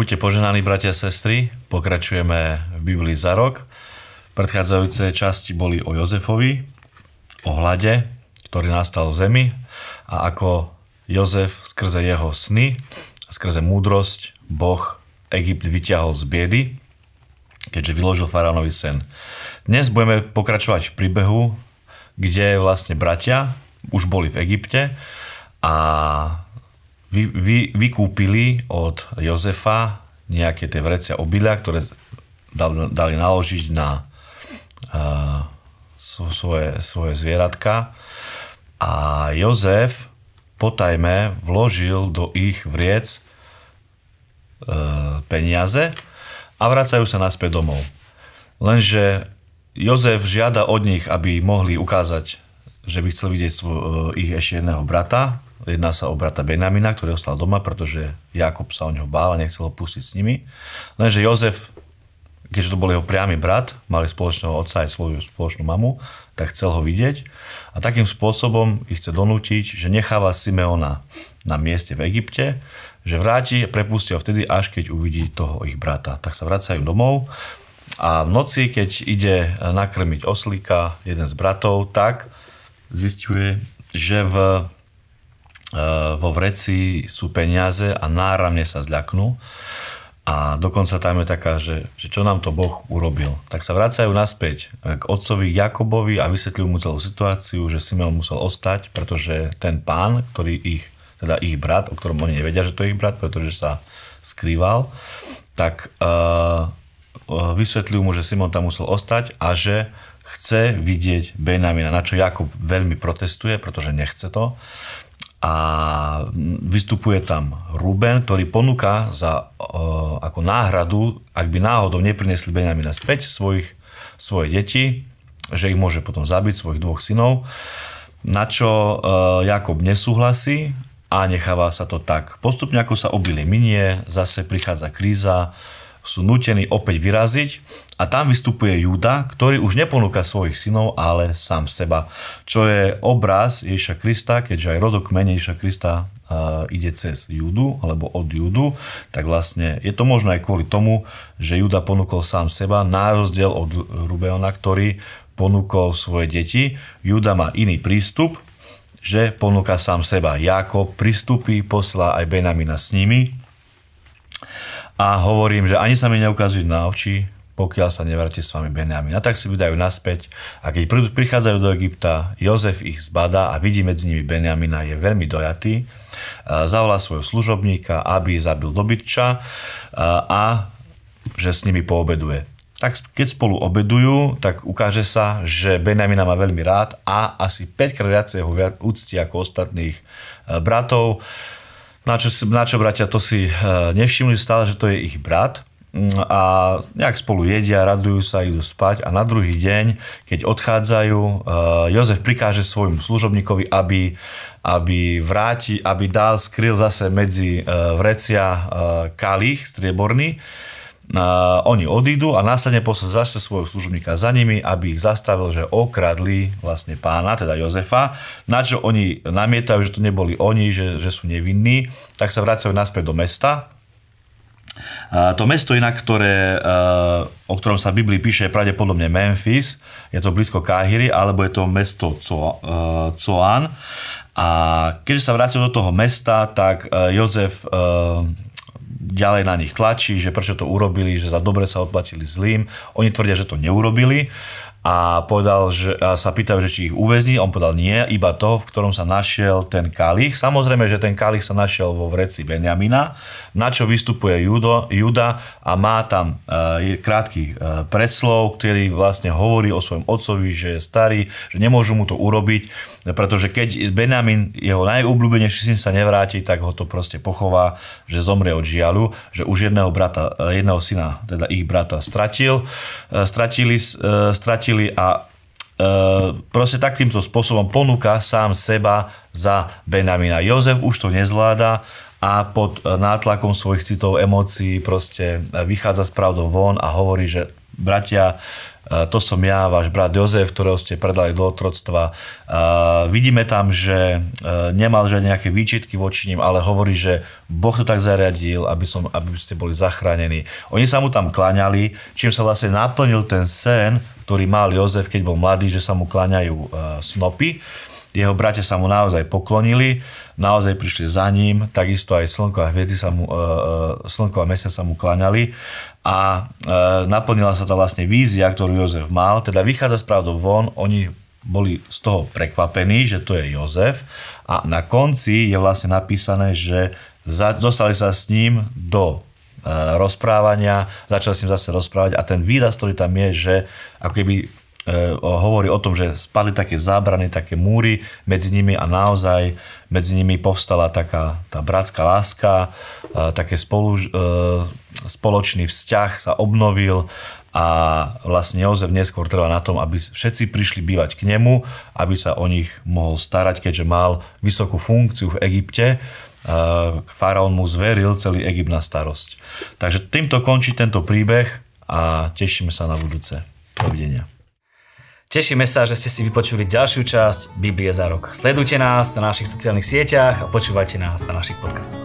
Buďte poženaní, bratia a sestry. Pokračujeme v Biblii za rok. Predchádzajúce časti boli o Jozefovi, o hlade, ktorý nastal v zemi a ako Jozef skrze jeho sny a skrze múdrosť Boh Egypt vyťahol z biedy, keďže vyložil faraónovi sen. Dnes budeme pokračovať v príbehu, kde vlastne bratia už boli v Egypte a vy, vy, vykúpili od Jozefa nejaké tie vrecia obilia, ktoré dali, dali naložiť na uh, svoje, svoje zvieratka. A Jozef potajme vložil do ich vriec uh, peniaze a vracajú sa naspäť domov. Lenže Jozef žiada od nich, aby mohli ukázať, že by chcel vidieť svoj, ich ešte jedného brata, Jedná sa o brata Benjamina, ktorý ostal doma, pretože Jakob sa o neho bál a nechcel ho pustiť s nimi. Lenže Jozef, keďže to bol jeho priamy brat, mali spoločného otca aj svoju spoločnú mamu, tak chcel ho vidieť a takým spôsobom ich chce donútiť, že necháva Simeona na mieste v Egypte, že vráti a prepustí ho vtedy, až keď uvidí toho ich brata. Tak sa vracajú domov a v noci, keď ide nakrmiť oslíka jeden z bratov, tak zistuje, že v Eh, vo vreci sú peniaze a náramne sa zľaknú. A dokonca tam je taká, že, že čo nám to Boh urobil. Tak sa vracajú naspäť k otcovi Jakobovi a vysvetľujú mu celú situáciu, že Simeon musel ostať, pretože ten pán, ktorý ich, teda ich brat, o ktorom oni nevedia, že to je ich brat, pretože sa skrýval, tak uh, vysvetľujú mu, že Simon tam musel ostať a že chce vidieť Benjamina, na čo Jakob veľmi protestuje, pretože nechce to a vystupuje tam Ruben, ktorý ponúka za, uh, ako náhradu, ak by náhodou neprinesli Benjamina späť svojich, svoje deti, že ich môže potom zabiť, svojich dvoch synov, na čo uh, Jakob nesúhlasí a necháva sa to tak. Postupne ako sa obilie minie, zase prichádza kríza, sú nutení opäť vyraziť a tam vystupuje Júda, ktorý už neponúka svojich synov, ale sám seba. Čo je obraz Ježiša Krista, keďže aj rodokmen Ježiša Krista ide cez Júdu, alebo od Júdu, tak vlastne je to možno aj kvôli tomu, že Júda ponúkol sám seba, na rozdiel od Rubeona, ktorý ponúkol svoje deti. Júda má iný prístup, že ponúka sám seba. Jakob pristupí, poslá aj Benamina s nimi, a hovorím, že ani sa mi neukazujú na oči, pokiaľ sa nevráti s vami Benjamin. A tak si vydajú naspäť a keď prichádzajú do Egypta, Jozef ich zbadá a vidí medzi nimi Benjamina, je veľmi dojatý, zavolá svojho služobníka, aby zabil dobytča a že s nimi poobeduje. Tak keď spolu obedujú, tak ukáže sa, že Benjamina má veľmi rád a asi 5 krát viacej ho úcti ako ostatných bratov na čo, na čo bratia to si eh, nevšimli stále, že to je ich brat. Mm, a nejak spolu jedia, radujú sa, idú spať a na druhý deň, keď odchádzajú, eh, Jozef prikáže svojmu služobníkovi, aby, aby vráti, aby dal, skryl zase medzi eh, vrecia kalich strieborný, oni odídu a následne poslal zase svojho služobníka za nimi, aby ich zastavil, že okradli vlastne pána, teda Jozefa, na čo oni namietajú, že to neboli oni, že, že sú nevinní, tak sa vracajú naspäť do mesta. To mesto inak, ktoré, o ktorom sa v Biblii píše, je pravdepodobne Memphis, je to blízko Káhyry, alebo je to mesto Coan. A keďže sa vracajú do toho mesta, tak Jozef ďalej na nich tlačí, že prečo to urobili, že za dobre sa odplatili zlým. Oni tvrdia, že to neurobili a povedal, že a sa pýtajú, že či ich uväzní. On povedal nie, iba toho, v ktorom sa našiel ten kalich. Samozrejme, že ten kalich sa našiel vo vreci Benjamina, na čo vystupuje Judo, Juda a má tam uh, krátky uh, predslov, ktorý vlastne hovorí o svojom otcovi, že je starý, že nemôžu mu to urobiť, pretože keď Benjamin, jeho najobľúbenejší syn sa nevráti, tak ho to proste pochová, že zomrie od žialu, že už jedného brata, jedného syna, teda ich brata stratil, uh, stratili, uh, stratili stratili a e, proste takýmto spôsobom ponúka sám seba za Benjamina. Jozef už to nezvláda a pod nátlakom svojich citov, emócií proste vychádza s pravdou von a hovorí, že bratia, to som ja, váš brat Jozef, ktorého ste predali do otroctva. Vidíme tam, že nemal že nejaké výčitky voči ním, ale hovorí, že Boh to tak zariadil, aby, som, aby ste boli zachránení. Oni sa mu tam kláňali, čím sa vlastne naplnil ten sen, ktorý mal Jozef, keď bol mladý, že sa mu kláňajú snopy. Jeho bratia sa mu naozaj poklonili, naozaj prišli za ním, takisto aj slnko a hviezdy sa mu, e, e, slnko a mesiac sa mu klaňali a e, naplnila sa tá vlastne vízia, ktorú Jozef mal, teda vychádza pravdou von, oni boli z toho prekvapení, že to je Jozef. A na konci je vlastne napísané, že dostali sa s ním do rozprávania, začali s ním zase rozprávať a ten výraz, ktorý tam je, že ako keby hovorí o tom, že spadli také zábrany, také múry medzi nimi a naozaj medzi nimi povstala taká tá bratská láska, e, také spolu, e, spoločný vzťah sa obnovil a vlastne Jozef neskôr trvá na tom, aby všetci prišli bývať k nemu, aby sa o nich mohol starať, keďže mal vysokú funkciu v Egypte. Faraón mu zveril celý Egypt na starosť. Takže týmto končí tento príbeh a tešíme sa na budúce. Dovidenia. Tešíme sa, že ste si vypočuli ďalšiu časť Biblie za rok. Sledujte nás na našich sociálnych sieťach a počúvajte nás na našich podcastoch.